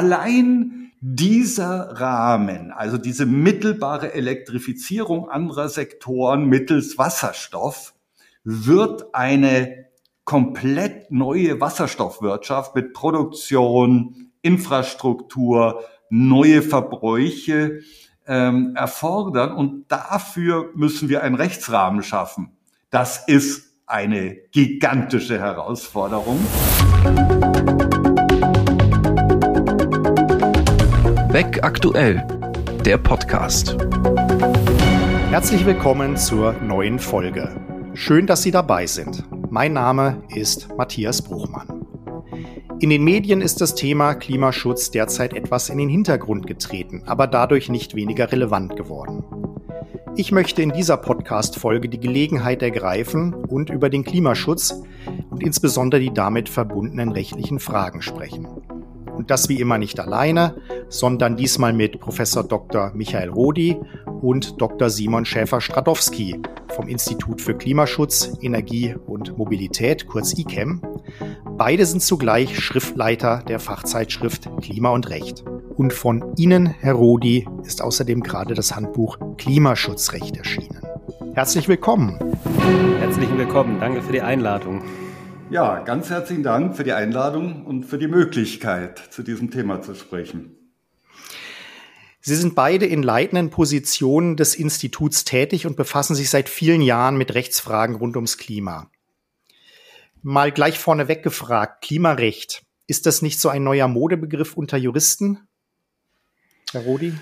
allein dieser Rahmen, also diese mittelbare Elektrifizierung anderer Sektoren mittels Wasserstoff, wird eine komplett neue Wasserstoffwirtschaft mit Produktion, Infrastruktur, neue Verbräuche ähm, erfordern. Und dafür müssen wir einen Rechtsrahmen schaffen. Das ist eine gigantische Herausforderung. Weg aktuell, der Podcast. Herzlich willkommen zur neuen Folge. Schön, dass Sie dabei sind. Mein Name ist Matthias Bruchmann. In den Medien ist das Thema Klimaschutz derzeit etwas in den Hintergrund getreten, aber dadurch nicht weniger relevant geworden. Ich möchte in dieser Podcast-Folge die Gelegenheit ergreifen und über den Klimaschutz und insbesondere die damit verbundenen rechtlichen Fragen sprechen. Und das wie immer nicht alleine, sondern diesmal mit Professor Dr. Michael Rodi und Dr. Simon Schäfer-Stradowski vom Institut für Klimaschutz, Energie und Mobilität, kurz ICEM. Beide sind zugleich Schriftleiter der Fachzeitschrift Klima und Recht. Und von Ihnen, Herr Rodi, ist außerdem gerade das Handbuch Klimaschutzrecht erschienen. Herzlich willkommen. Herzlich willkommen. Danke für die Einladung. Ja, ganz herzlichen Dank für die Einladung und für die Möglichkeit, zu diesem Thema zu sprechen. Sie sind beide in leitenden Positionen des Instituts tätig und befassen sich seit vielen Jahren mit Rechtsfragen rund ums Klima. Mal gleich vorneweg gefragt, Klimarecht, ist das nicht so ein neuer Modebegriff unter Juristen? Herr Rodi?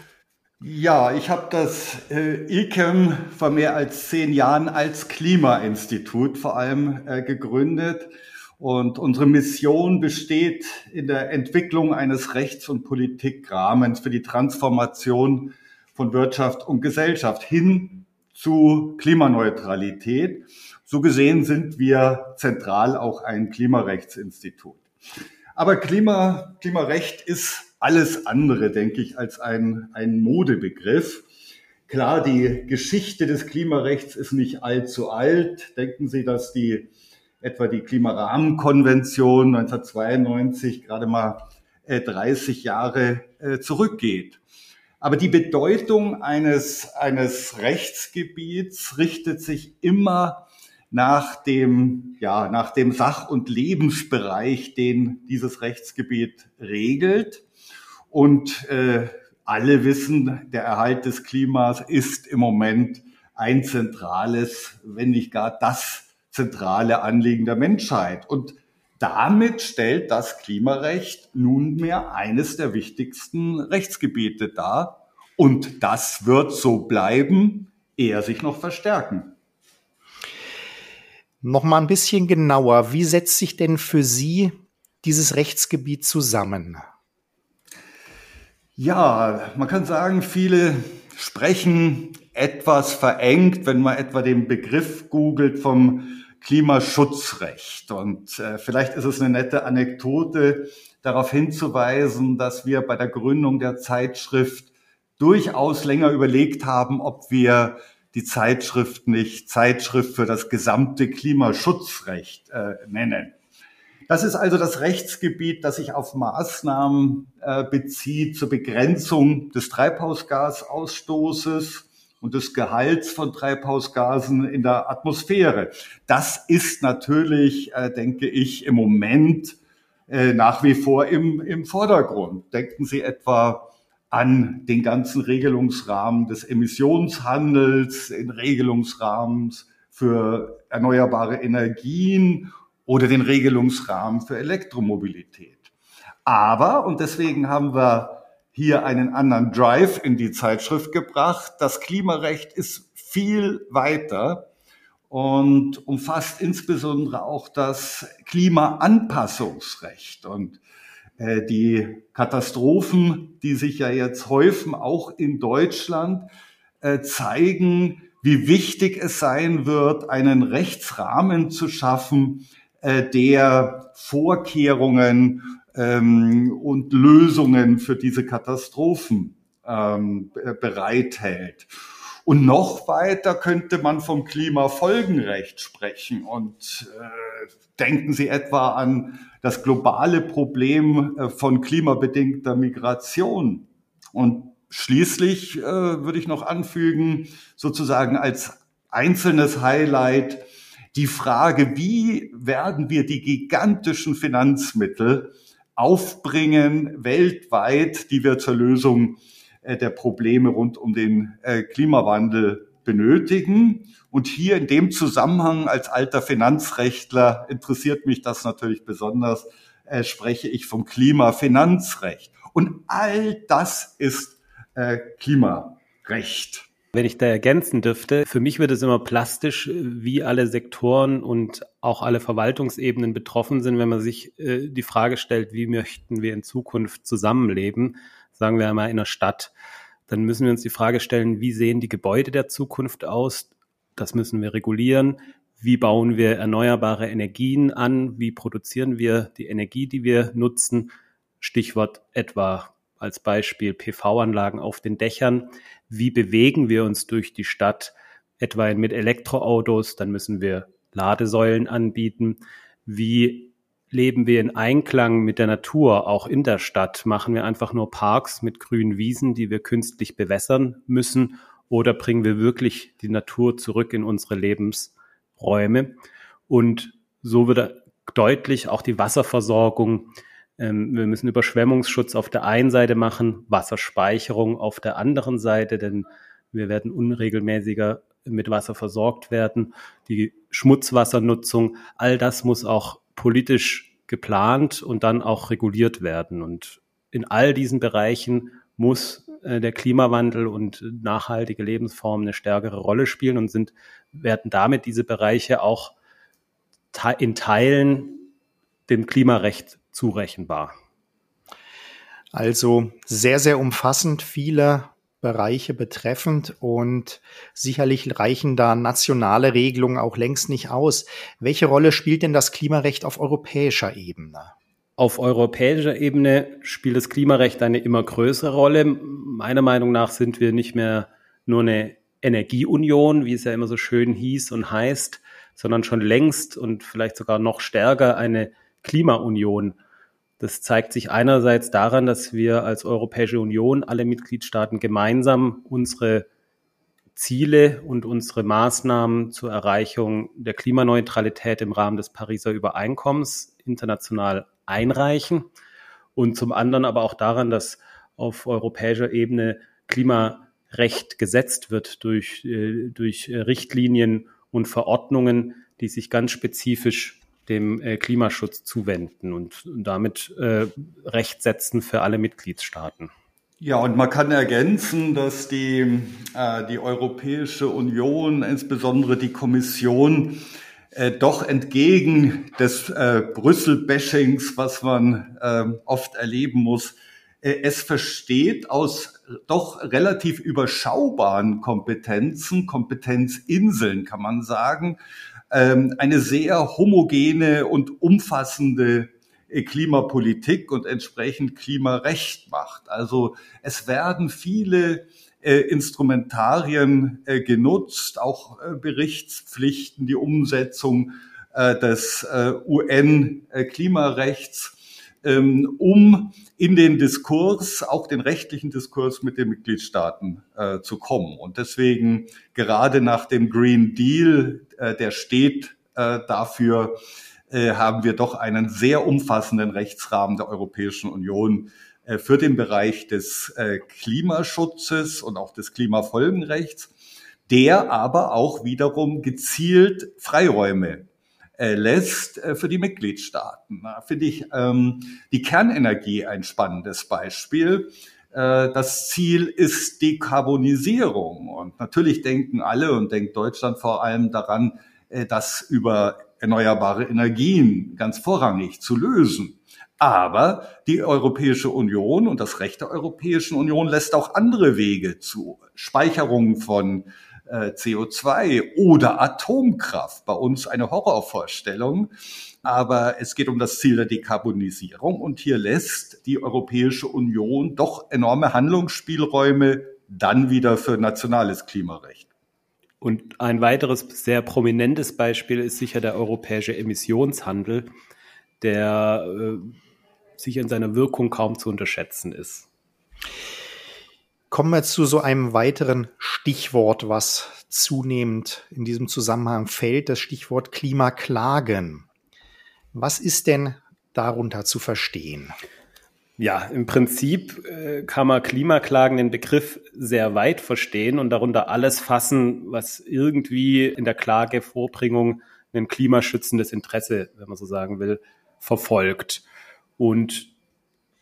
Ja, ich habe das äh, ICEM vor mehr als zehn Jahren als Klimainstitut vor allem äh, gegründet. Und unsere Mission besteht in der Entwicklung eines Rechts- und Politikrahmens für die Transformation von Wirtschaft und Gesellschaft hin zu Klimaneutralität. So gesehen sind wir zentral auch ein Klimarechtsinstitut. Aber Klima, Klimarecht ist alles andere, denke ich, als ein, ein Modebegriff. Klar, die Geschichte des Klimarechts ist nicht allzu alt. Denken Sie, dass die etwa die Klimarahmenkonvention 1992 gerade mal 30 äh, Jahre äh, zurückgeht. Aber die Bedeutung eines, eines Rechtsgebiets richtet sich immer nach dem, ja, nach dem Sach- und Lebensbereich, den dieses Rechtsgebiet regelt. Und äh, alle wissen, der Erhalt des Klimas ist im Moment ein zentrales, wenn nicht gar das zentrale Anliegen der Menschheit. Und damit stellt das Klimarecht nunmehr eines der wichtigsten Rechtsgebiete dar. Und das wird so bleiben, eher sich noch verstärken. Noch mal ein bisschen genauer. Wie setzt sich denn für Sie dieses Rechtsgebiet zusammen? Ja, man kann sagen, viele sprechen etwas verengt, wenn man etwa den Begriff googelt vom Klimaschutzrecht. Und äh, vielleicht ist es eine nette Anekdote, darauf hinzuweisen, dass wir bei der Gründung der Zeitschrift durchaus länger überlegt haben, ob wir die Zeitschrift nicht Zeitschrift für das gesamte Klimaschutzrecht äh, nennen. Das ist also das Rechtsgebiet, das sich auf Maßnahmen äh, bezieht zur Begrenzung des Treibhausgasausstoßes und des Gehalts von Treibhausgasen in der Atmosphäre. Das ist natürlich, äh, denke ich, im Moment äh, nach wie vor im, im Vordergrund. Denken Sie etwa an den ganzen Regelungsrahmen des Emissionshandels, den Regelungsrahmens für erneuerbare Energien oder den Regelungsrahmen für Elektromobilität. Aber, und deswegen haben wir hier einen anderen Drive in die Zeitschrift gebracht, das Klimarecht ist viel weiter und umfasst insbesondere auch das Klimaanpassungsrecht. Und äh, die Katastrophen, die sich ja jetzt häufen, auch in Deutschland, äh, zeigen, wie wichtig es sein wird, einen Rechtsrahmen zu schaffen, äh, der Vorkehrungen ähm, und Lösungen für diese Katastrophen ähm, bereithält. Und noch weiter könnte man vom Klimafolgenrecht sprechen. Und äh, denken Sie etwa an das globale Problem äh, von klimabedingter Migration. Und schließlich äh, würde ich noch anfügen, sozusagen als einzelnes Highlight die Frage, wie werden wir die gigantischen Finanzmittel aufbringen weltweit, die wir zur Lösung äh, der Probleme rund um den äh, Klimawandel benötigen. Und hier in dem Zusammenhang als alter Finanzrechtler interessiert mich das natürlich besonders, äh, spreche ich vom Klimafinanzrecht. Und all das ist äh, Klimarecht. Wenn ich da ergänzen dürfte, für mich wird es immer plastisch, wie alle Sektoren und auch alle Verwaltungsebenen betroffen sind, wenn man sich äh, die Frage stellt, wie möchten wir in Zukunft zusammenleben, sagen wir einmal in einer Stadt dann müssen wir uns die Frage stellen, wie sehen die Gebäude der Zukunft aus? Das müssen wir regulieren. Wie bauen wir erneuerbare Energien an? Wie produzieren wir die Energie, die wir nutzen? Stichwort etwa als Beispiel PV-Anlagen auf den Dächern. Wie bewegen wir uns durch die Stadt, etwa mit Elektroautos? Dann müssen wir Ladesäulen anbieten. Wie leben wir in Einklang mit der Natur, auch in der Stadt? Machen wir einfach nur Parks mit grünen Wiesen, die wir künstlich bewässern müssen? Oder bringen wir wirklich die Natur zurück in unsere Lebensräume? Und so wird deutlich auch die Wasserversorgung. Ähm, wir müssen Überschwemmungsschutz auf der einen Seite machen, Wasserspeicherung auf der anderen Seite, denn wir werden unregelmäßiger mit Wasser versorgt werden. Die Schmutzwassernutzung, all das muss auch politisch geplant und dann auch reguliert werden. Und in all diesen Bereichen muss äh, der Klimawandel und nachhaltige Lebensformen eine stärkere Rolle spielen und sind, werden damit diese Bereiche auch in Teilen dem Klimarecht zurechenbar. Also sehr, sehr umfassend viele Bereiche betreffend und sicherlich reichen da nationale Regelungen auch längst nicht aus. Welche Rolle spielt denn das Klimarecht auf europäischer Ebene? Auf europäischer Ebene spielt das Klimarecht eine immer größere Rolle. Meiner Meinung nach sind wir nicht mehr nur eine Energieunion, wie es ja immer so schön hieß und heißt, sondern schon längst und vielleicht sogar noch stärker eine Klimaunion. Das zeigt sich einerseits daran, dass wir als Europäische Union, alle Mitgliedstaaten gemeinsam unsere Ziele und unsere Maßnahmen zur Erreichung der Klimaneutralität im Rahmen des Pariser Übereinkommens international einreichen. Und zum anderen aber auch daran, dass auf europäischer Ebene Klimarecht gesetzt wird durch, äh, durch Richtlinien und Verordnungen, die sich ganz spezifisch dem äh, Klimaschutz zuwenden und damit äh, Recht setzen für alle Mitgliedstaaten. Ja, und man kann ergänzen, dass die, äh, die Europäische Union, insbesondere die Kommission, äh, doch entgegen des äh, Brüssel-Bashings, was man äh, oft erleben muss, äh, es versteht aus doch relativ überschaubaren Kompetenzen, Kompetenzinseln kann man sagen, ähm, eine sehr homogene und umfassende äh, Klimapolitik und entsprechend Klimarecht macht. Also es werden viele äh, Instrumentarien äh, genutzt, auch äh, Berichtspflichten, die Umsetzung äh, des äh, UN-Klimarechts ähm, um in den Diskurs, auch den rechtlichen Diskurs mit den Mitgliedstaaten äh, zu kommen. Und deswegen gerade nach dem Green Deal, äh, der steht äh, dafür, äh, haben wir doch einen sehr umfassenden Rechtsrahmen der Europäischen Union äh, für den Bereich des äh, Klimaschutzes und auch des Klimafolgenrechts, der aber auch wiederum gezielt Freiräume lässt äh, für die Mitgliedstaaten. Finde ich ähm, die Kernenergie ein spannendes Beispiel. Äh, das Ziel ist Dekarbonisierung. Und natürlich denken alle und denkt Deutschland vor allem daran, äh, das über erneuerbare Energien ganz vorrangig zu lösen. Aber die Europäische Union und das Recht der Europäischen Union lässt auch andere Wege zu. Speicherung von äh, CO2 oder Atomkraft. Bei uns eine Horrorvorstellung. Aber es geht um das Ziel der Dekarbonisierung und hier lässt die Europäische Union doch enorme Handlungsspielräume dann wieder für nationales Klimarecht. Und ein weiteres sehr prominentes Beispiel ist sicher der europäische Emissionshandel, der äh, sich in seiner Wirkung kaum zu unterschätzen ist. Kommen wir zu so einem weiteren Stichwort, was zunehmend in diesem Zusammenhang fällt, das Stichwort Klimaklagen. Was ist denn darunter zu verstehen? Ja, im Prinzip äh, kann man Klimaklagen den Begriff sehr weit verstehen und darunter alles fassen, was irgendwie in der Klagevorbringung ein klimaschützendes Interesse, wenn man so sagen will, verfolgt. Und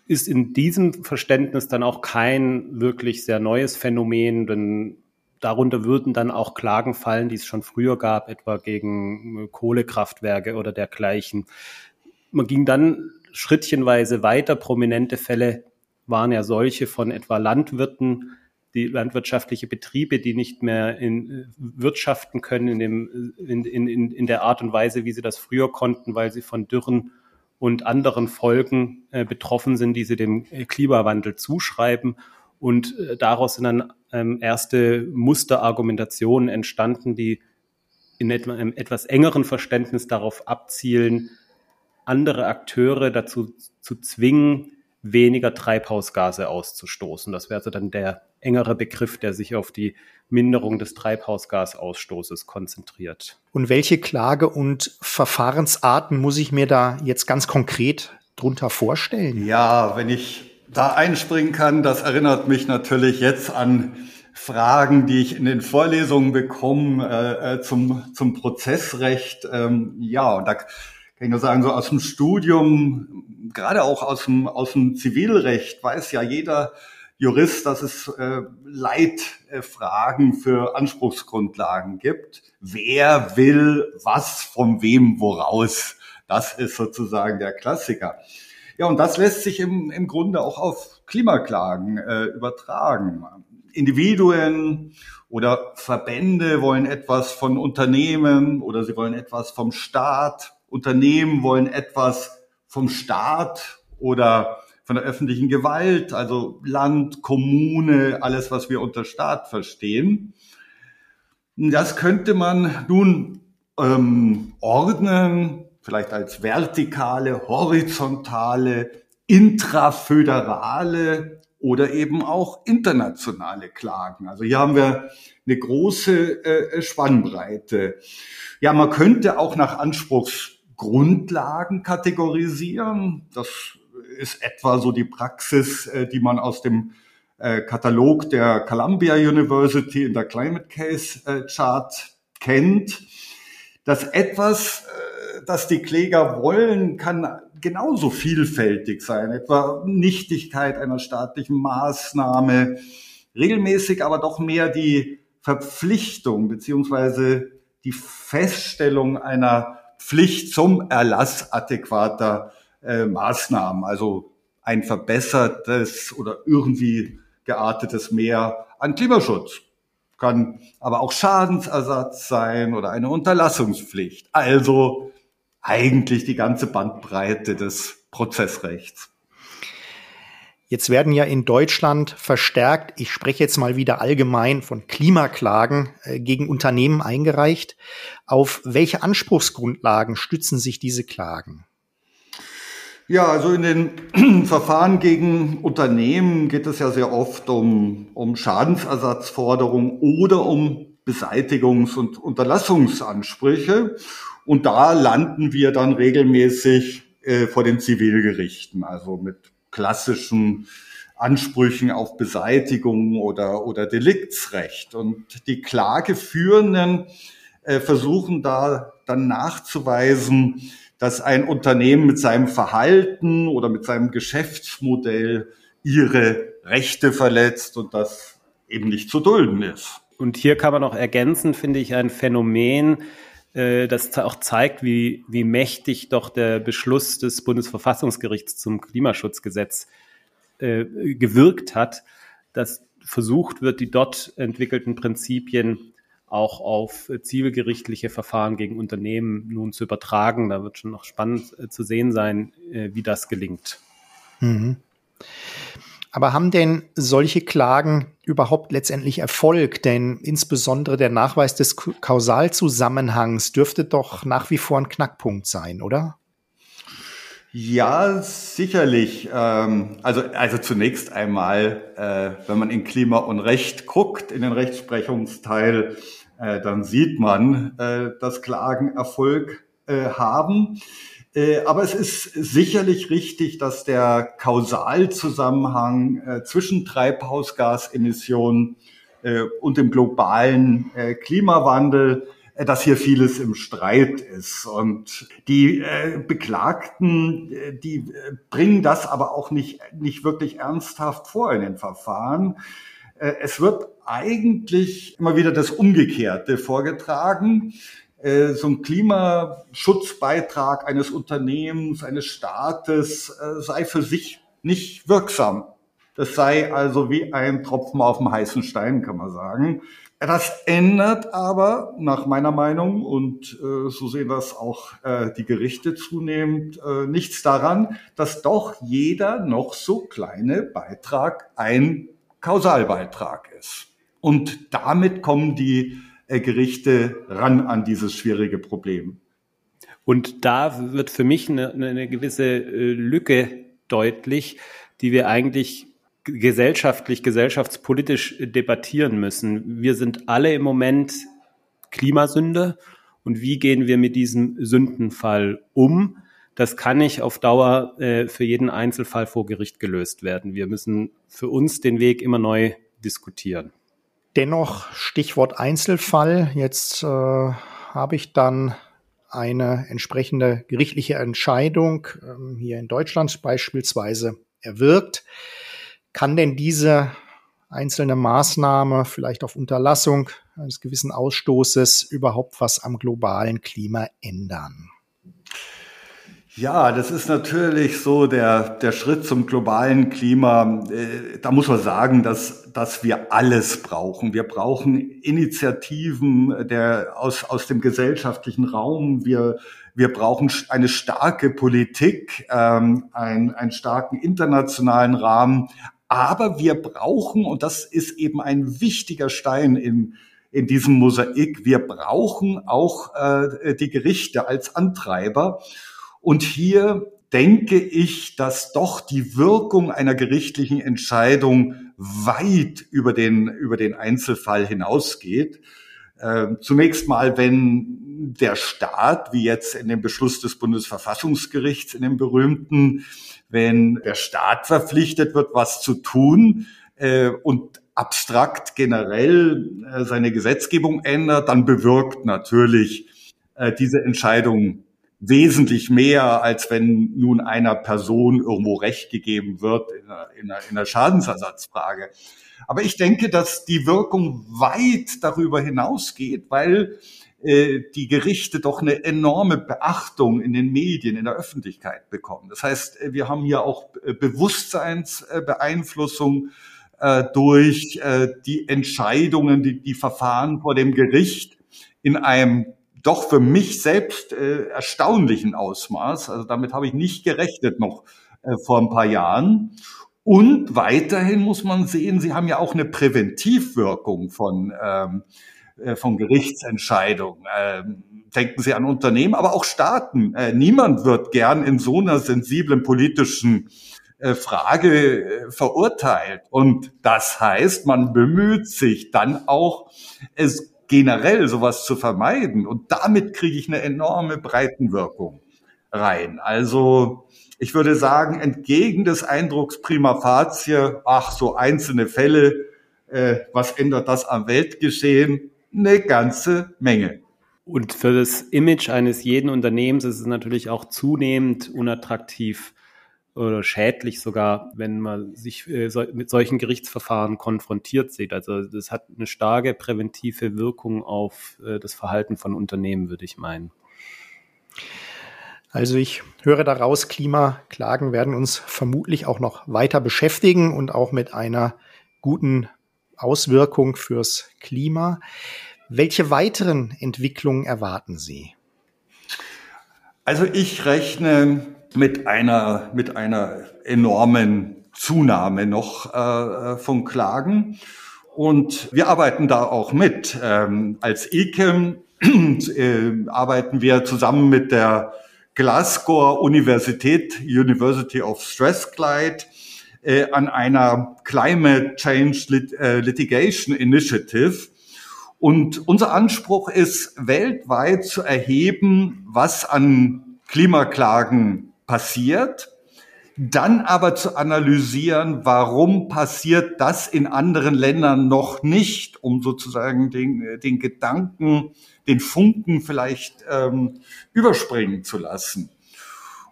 ist in diesem Verständnis dann auch kein wirklich sehr neues Phänomen, denn darunter würden dann auch Klagen fallen, die es schon früher gab, etwa gegen Kohlekraftwerke oder dergleichen. Man ging dann schrittchenweise weiter. Prominente Fälle waren ja solche von etwa Landwirten, die landwirtschaftliche Betriebe, die nicht mehr in, äh, wirtschaften können in, dem, in, in, in der Art und Weise, wie sie das früher konnten, weil sie von Dürren und anderen Folgen äh, betroffen sind, die sie dem äh, Klimawandel zuschreiben. Und äh, daraus sind dann ähm, erste Musterargumentationen entstanden, die in etwa, einem etwas engeren Verständnis darauf abzielen, andere Akteure dazu zu zwingen, weniger Treibhausgase auszustoßen. Das wäre also dann der engere Begriff, der sich auf die Minderung des Treibhausgasausstoßes konzentriert. Und welche Klage- und Verfahrensarten muss ich mir da jetzt ganz konkret drunter vorstellen? Ja, wenn ich da einspringen kann, das erinnert mich natürlich jetzt an Fragen, die ich in den Vorlesungen bekomme äh, äh zum, zum Prozessrecht. Ähm, ja, und da kann ich nur sagen, so aus dem Studium, gerade auch aus dem, aus dem Zivilrecht, weiß ja jeder Jurist, dass es äh, Leitfragen für Anspruchsgrundlagen gibt. Wer will was von wem woraus? Das ist sozusagen der Klassiker. Ja, und das lässt sich im, im Grunde auch auf Klimaklagen äh, übertragen. Individuen oder Verbände wollen etwas von Unternehmen oder sie wollen etwas vom Staat Unternehmen wollen etwas vom Staat oder von der öffentlichen Gewalt, also Land, Kommune, alles, was wir unter Staat verstehen. Das könnte man nun ähm, ordnen, vielleicht als vertikale, horizontale, intraföderale oder eben auch internationale Klagen. Also hier haben wir eine große äh, Spannbreite. Ja, man könnte auch nach Anspruchs Grundlagen kategorisieren. Das ist etwa so die Praxis, äh, die man aus dem äh, Katalog der Columbia University in der Climate Case äh, Chart kennt. Das etwas, das die Kläger wollen, kann genauso vielfältig sein, etwa Nichtigkeit einer staatlichen Maßnahme, regelmäßig aber doch mehr die Verpflichtung beziehungsweise die Feststellung einer Pflicht zum Erlass adäquater äh, Maßnahmen, also ein verbessertes oder irgendwie geartetes Mehr an Klimaschutz. Kann aber auch Schadensersatz sein oder eine Unterlassungspflicht. Also eigentlich die ganze Bandbreite des Prozessrechts. Jetzt werden ja in Deutschland verstärkt, ich spreche jetzt mal wieder allgemein von Klimaklagen äh, gegen Unternehmen eingereicht. Auf welche Anspruchsgrundlagen stützen sich diese Klagen? Ja, also in den Verfahren gegen Unternehmen geht es ja sehr oft um, um Schadensersatzforderungen oder um Beseitigungs- und Unterlassungsansprüche. Und da landen wir dann regelmäßig äh, vor den Zivilgerichten, also mit klassischen Ansprüchen auf Beseitigung oder, oder Deliktsrecht. Und die Klageführenden äh, versuchen da dann nachzuweisen, dass ein Unternehmen mit seinem Verhalten oder mit seinem Geschäftsmodell ihre Rechte verletzt und das eben nicht zu dulden ist. Und hier kann man auch ergänzen, finde ich, ein Phänomen, äh, das auch zeigt, wie, wie mächtig doch der Beschluss des Bundesverfassungsgerichts zum Klimaschutzgesetz äh, gewirkt hat, dass versucht wird, die dort entwickelten Prinzipien auch auf zivilgerichtliche Verfahren gegen Unternehmen nun zu übertragen. Da wird schon noch spannend äh, zu sehen sein, äh, wie das gelingt. Mhm. Aber haben denn solche Klagen überhaupt letztendlich Erfolg? Denn insbesondere der Nachweis des Kausalzusammenhangs dürfte doch nach wie vor ein Knackpunkt sein, oder? Ja, sicherlich. Ähm, also, also zunächst einmal, äh, wenn man in Klima und Recht guckt, in den Rechtsprechungsteil, äh, dann sieht man, äh, dass Klagen Erfolg haben. Aber es ist sicherlich richtig, dass der Kausalzusammenhang zwischen Treibhausgasemissionen und dem globalen Klimawandel dass hier vieles im Streit ist. Und die äh, Beklagten, äh, die äh, bringen das aber auch nicht, nicht wirklich ernsthaft vor in den Verfahren. Äh, es wird eigentlich immer wieder das Umgekehrte vorgetragen. Äh, so ein Klimaschutzbeitrag eines Unternehmens, eines Staates sei für sich nicht wirksam. Das sei also wie ein Tropfen auf dem heißen Stein, kann man sagen. Das ändert aber nach meiner Meinung, und äh, so sehen das auch äh, die Gerichte zunehmend, äh, nichts daran, dass doch jeder noch so kleine Beitrag ein Kausalbeitrag ist. Und damit kommen die äh, Gerichte ran an dieses schwierige Problem. Und da wird für mich eine, eine gewisse äh, Lücke deutlich, die wir eigentlich gesellschaftlich, gesellschaftspolitisch debattieren müssen. Wir sind alle im Moment Klimasünde und wie gehen wir mit diesem Sündenfall um? Das kann nicht auf Dauer äh, für jeden Einzelfall vor Gericht gelöst werden. Wir müssen für uns den Weg immer neu diskutieren. Dennoch Stichwort Einzelfall. Jetzt äh, habe ich dann eine entsprechende gerichtliche Entscheidung ähm, hier in Deutschland beispielsweise erwirkt. Kann denn diese einzelne Maßnahme vielleicht auf Unterlassung eines gewissen Ausstoßes überhaupt was am globalen Klima ändern? Ja, das ist natürlich so der, der Schritt zum globalen Klima. Äh, da muss man sagen, dass, dass wir alles brauchen. Wir brauchen Initiativen der, aus, aus dem gesellschaftlichen Raum. Wir, wir brauchen eine starke Politik, ähm, einen, einen starken internationalen Rahmen, aber wir brauchen, und das ist eben ein wichtiger Stein in, in diesem Mosaik, wir brauchen auch äh, die Gerichte als Antreiber. Und hier denke ich, dass doch die Wirkung einer gerichtlichen Entscheidung weit über den, über den Einzelfall hinausgeht. Äh, zunächst mal, wenn der Staat, wie jetzt in dem Beschluss des Bundesverfassungsgerichts, in dem berühmten, wenn der Staat verpflichtet wird, was zu tun äh, und abstrakt generell äh, seine Gesetzgebung ändert, dann bewirkt natürlich äh, diese Entscheidung wesentlich mehr, als wenn nun einer Person irgendwo Recht gegeben wird in einer, in einer, in einer Schadensersatzfrage. Aber ich denke, dass die Wirkung weit darüber hinausgeht, weil die Gerichte doch eine enorme Beachtung in den Medien, in der Öffentlichkeit bekommen. Das heißt, äh, wir haben hier auch äh, Bewusstseinsbeeinflussung durch die Entscheidungen, die, die Verfahren vor dem Gericht in einem doch für mich selbst erstaunlichen Ausmaß. Also damit habe ich nicht gerechnet noch vor ein paar Jahren. Und weiterhin muss man sehen, sie haben ja auch eine Präventivwirkung von ähm, äh, von Gerichtsentscheidungen. Ähm, denken Sie an Unternehmen, aber auch Staaten. Äh, niemand wird gern in so einer sensiblen politischen äh, Frage verurteilt. Und das heißt, man bemüht sich dann auch, es generell sowas zu vermeiden. Und damit kriege ich eine enorme Breitenwirkung rein. Also ich würde sagen, entgegen des Eindrucks prima facie, ach, so einzelne Fälle, äh, was ändert das am Weltgeschehen? Eine ganze Menge. Und für das Image eines jeden Unternehmens ist es natürlich auch zunehmend unattraktiv oder schädlich sogar, wenn man sich äh, mit solchen Gerichtsverfahren konfrontiert sieht. Also das hat eine starke präventive Wirkung auf äh, das Verhalten von Unternehmen, würde ich meinen. Also ich höre daraus, Klimaklagen werden uns vermutlich auch noch weiter beschäftigen und auch mit einer guten Auswirkung fürs Klima. Welche weiteren Entwicklungen erwarten Sie? Also ich rechne mit einer, mit einer enormen Zunahme noch äh, von Klagen. Und wir arbeiten da auch mit. Ähm, als ICEM äh, arbeiten wir zusammen mit der Glasgow Universität, University of Strathclyde, äh, an einer Climate Change Lit äh, Litigation Initiative. Und unser Anspruch ist, weltweit zu erheben, was an Klimaklagen passiert, dann aber zu analysieren, warum passiert das in anderen Ländern noch nicht, um sozusagen den, den Gedanken, den Funken vielleicht ähm, überspringen zu lassen.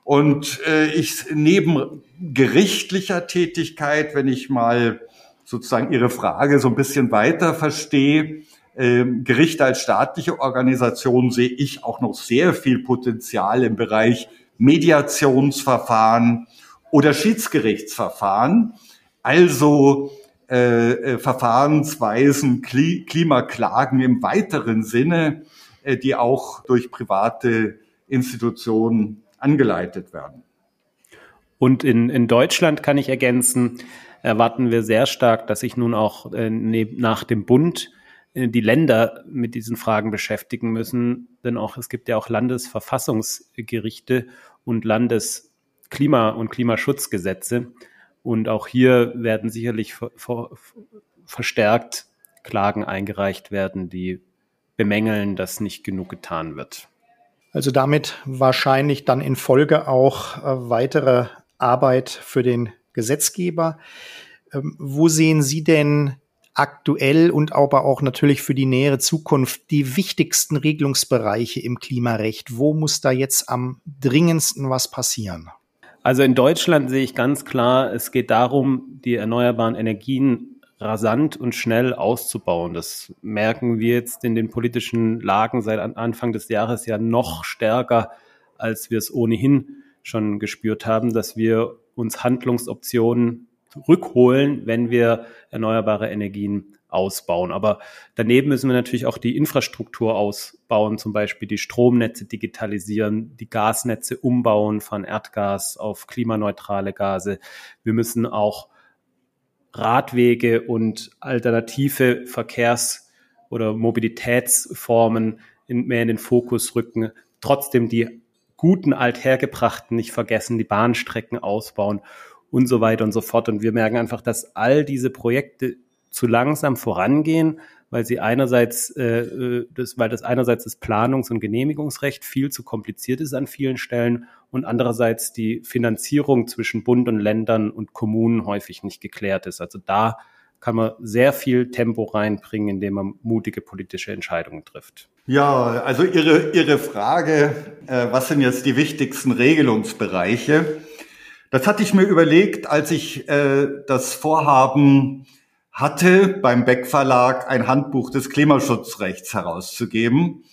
Und äh, ich neben gerichtlicher Tätigkeit, wenn ich mal sozusagen Ihre Frage so ein bisschen weiter verstehe, äh, Gerichte als staatliche Organisation sehe ich auch noch sehr viel Potenzial im Bereich Mediationsverfahren oder Schiedsgerichtsverfahren, also äh, äh, Verfahrensweisen, Kli Klimaklagen im weiteren Sinne, äh, die auch durch private Institutionen angeleitet werden. Und in, in Deutschland kann ich ergänzen, erwarten wir sehr stark, dass sich nun auch äh, nach dem Bund äh, die Länder mit diesen Fragen beschäftigen müssen, denn auch es gibt ja auch Landesverfassungsgerichte und Landes Klima- und Klimaschutzgesetze. Und auch hier werden sicherlich verstärkt Klagen eingereicht werden, die bemängeln, dass nicht genug getan wird. Also damit wahrscheinlich dann in Folge auch äh, weitere Arbeit für den Gesetzgeber. Ähm, wo sehen Sie denn aktuell und aber auch natürlich für die nähere Zukunft die wichtigsten Regelungsbereiche im Klimarecht? Wo muss da jetzt am dringendsten was passieren? Also in Deutschland sehe ich ganz klar, es geht darum, die erneuerbaren Energien rasant und schnell auszubauen. Das merken wir jetzt in den politischen Lagen seit Anfang des Jahres ja noch stärker, als wir es ohnehin schon gespürt haben, dass wir uns Handlungsoptionen rückholen, wenn wir erneuerbare Energien ausbauen. Aber daneben müssen wir natürlich auch die Infrastruktur ausbauen, zum Beispiel die Stromnetze digitalisieren, die Gasnetze umbauen von Erdgas auf klimaneutrale Gase. Wir müssen auch Radwege und alternative Verkehrs- oder Mobilitätsformen in, mehr in den Fokus rücken. Trotzdem die guten althergebrachten nicht vergessen, die Bahnstrecken ausbauen und so weiter und so fort. Und wir merken einfach, dass all diese Projekte zu langsam vorangehen, weil sie einerseits, äh, äh, das, weil das einerseits das Planungs- und Genehmigungsrecht viel zu kompliziert ist an vielen Stellen und andererseits die Finanzierung zwischen Bund und Ländern und Kommunen häufig nicht geklärt ist. Also da kann man sehr viel Tempo reinbringen, indem man mutige politische Entscheidungen trifft. Ja, also Ihre, Ihre Frage, äh, was sind jetzt die wichtigsten Regelungsbereiche? Das hatte ich mir überlegt, als ich äh, das Vorhaben hatte beim Beck Verlag ein Handbuch des Klimaschutzrechts herauszugeben.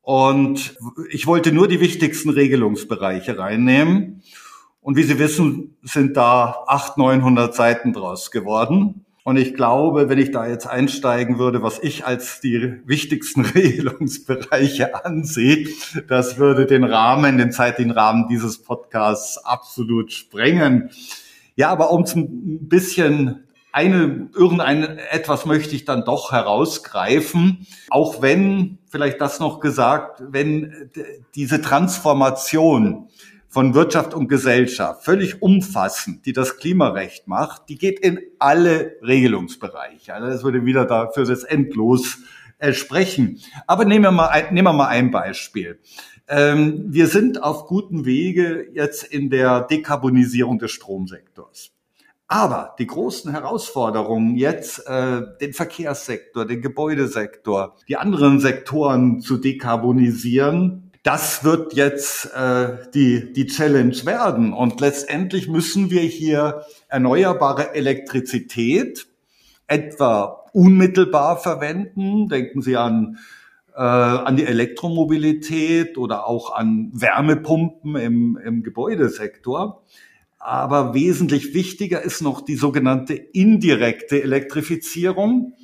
Und ich wollte nur die wichtigsten Regelungsbereiche reinnehmen. Und wie Sie wissen, sind da 800, 900 Seiten draus geworden. Und ich glaube, wenn ich da jetzt einsteigen würde, was ich als die wichtigsten Regelungsbereiche ansehe, das würde den Rahmen, den zeitlichen Rahmen dieses Podcasts absolut sprengen. Ja, aber um es ein bisschen eine, irgendein etwas möchte ich dann doch herausgreifen, auch wenn, vielleicht das noch gesagt, wenn diese Transformation von Wirtschaft und Gesellschaft völlig umfassend, die das Klimarecht macht, die geht in alle Regelungsbereiche. Also das würde wieder dafür das endlos äh, sprechen. Aber nehmen wir mal, ein, nehmen wir mal ein Beispiel. Ähm, wir sind auf gutem Wege jetzt in der Dekarbonisierung des Stromsektors. Aber die großen Herausforderungen jetzt, äh, den Verkehrssektor, den Gebäudesektor, die anderen Sektoren zu dekarbonisieren, das wird jetzt äh, die, die Challenge werden. Und letztendlich müssen wir hier erneuerbare Elektrizität etwa unmittelbar verwenden. Denken Sie an äh, an die Elektromobilität oder auch an Wärmepumpen im, im Gebäudesektor. Aber wesentlich wichtiger ist noch die sogenannte indirekte Elektrifizierung.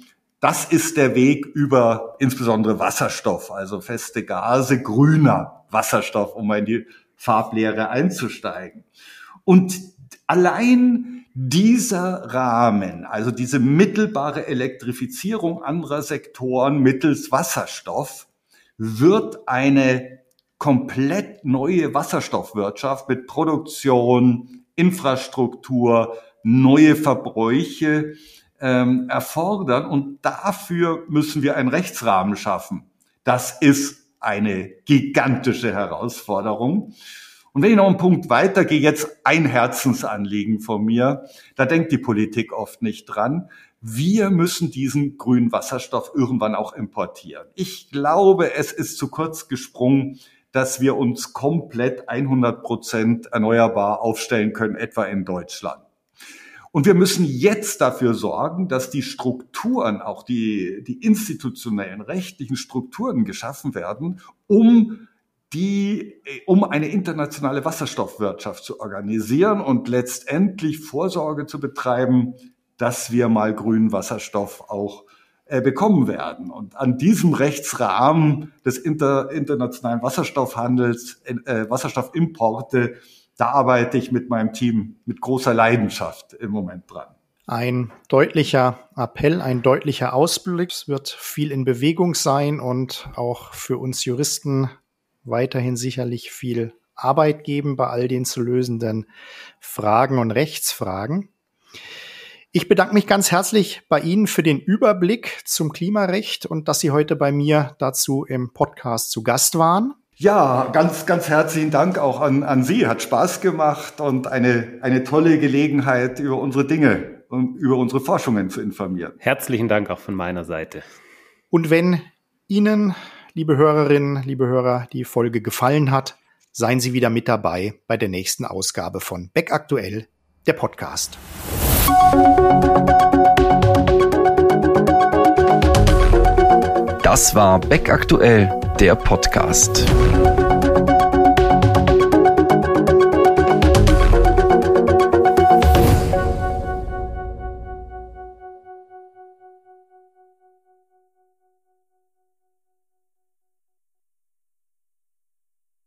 Das ist der Weg über insbesondere Wasserstoff, also feste Gase, grüner Wasserstoff, um in die Farblehre einzusteigen. Und allein dieser Rahmen, also diese mittelbare Elektrifizierung anderer Sektoren mittels Wasserstoff, wird eine komplett neue Wasserstoffwirtschaft mit Produktion, Infrastruktur, neue Verbräuche ähm, erfordern. Und dafür müssen wir einen Rechtsrahmen schaffen. Das ist eine gigantische Herausforderung. Und wenn ich noch einen Punkt weitergehe, jetzt ein Herzensanliegen von mir, da denkt die Politik oft nicht dran. Wir müssen diesen grünen Wasserstoff irgendwann auch importieren. Ich glaube, es ist zu kurz gesprungen, dass wir uns komplett 100 Prozent erneuerbar aufstellen können, etwa in Deutschland. Und wir müssen jetzt dafür sorgen, dass die Strukturen, auch die, die institutionellen rechtlichen Strukturen geschaffen werden, um die, um eine internationale Wasserstoffwirtschaft zu organisieren und letztendlich Vorsorge zu betreiben, dass wir mal grünen Wasserstoff auch bekommen werden. Und an diesem Rechtsrahmen des inter, internationalen Wasserstoffhandels, äh, Wasserstoffimporte, da arbeite ich mit meinem Team mit großer Leidenschaft im Moment dran. Ein deutlicher Appell, ein deutlicher Ausblick. Es wird viel in Bewegung sein und auch für uns Juristen weiterhin sicherlich viel Arbeit geben bei all den zu lösenden Fragen und Rechtsfragen. Ich bedanke mich ganz herzlich bei Ihnen für den Überblick zum Klimarecht und dass Sie heute bei mir dazu im Podcast zu Gast waren. Ja, ganz, ganz herzlichen Dank auch an, an Sie. Hat Spaß gemacht und eine, eine tolle Gelegenheit, über unsere Dinge und über unsere Forschungen zu informieren. Herzlichen Dank auch von meiner Seite. Und wenn Ihnen liebe Hörerinnen, liebe Hörer, die Folge gefallen hat, seien Sie wieder mit dabei bei der nächsten Ausgabe von Beck Aktuell, der Podcast. Das war Beck Aktuell, der Podcast.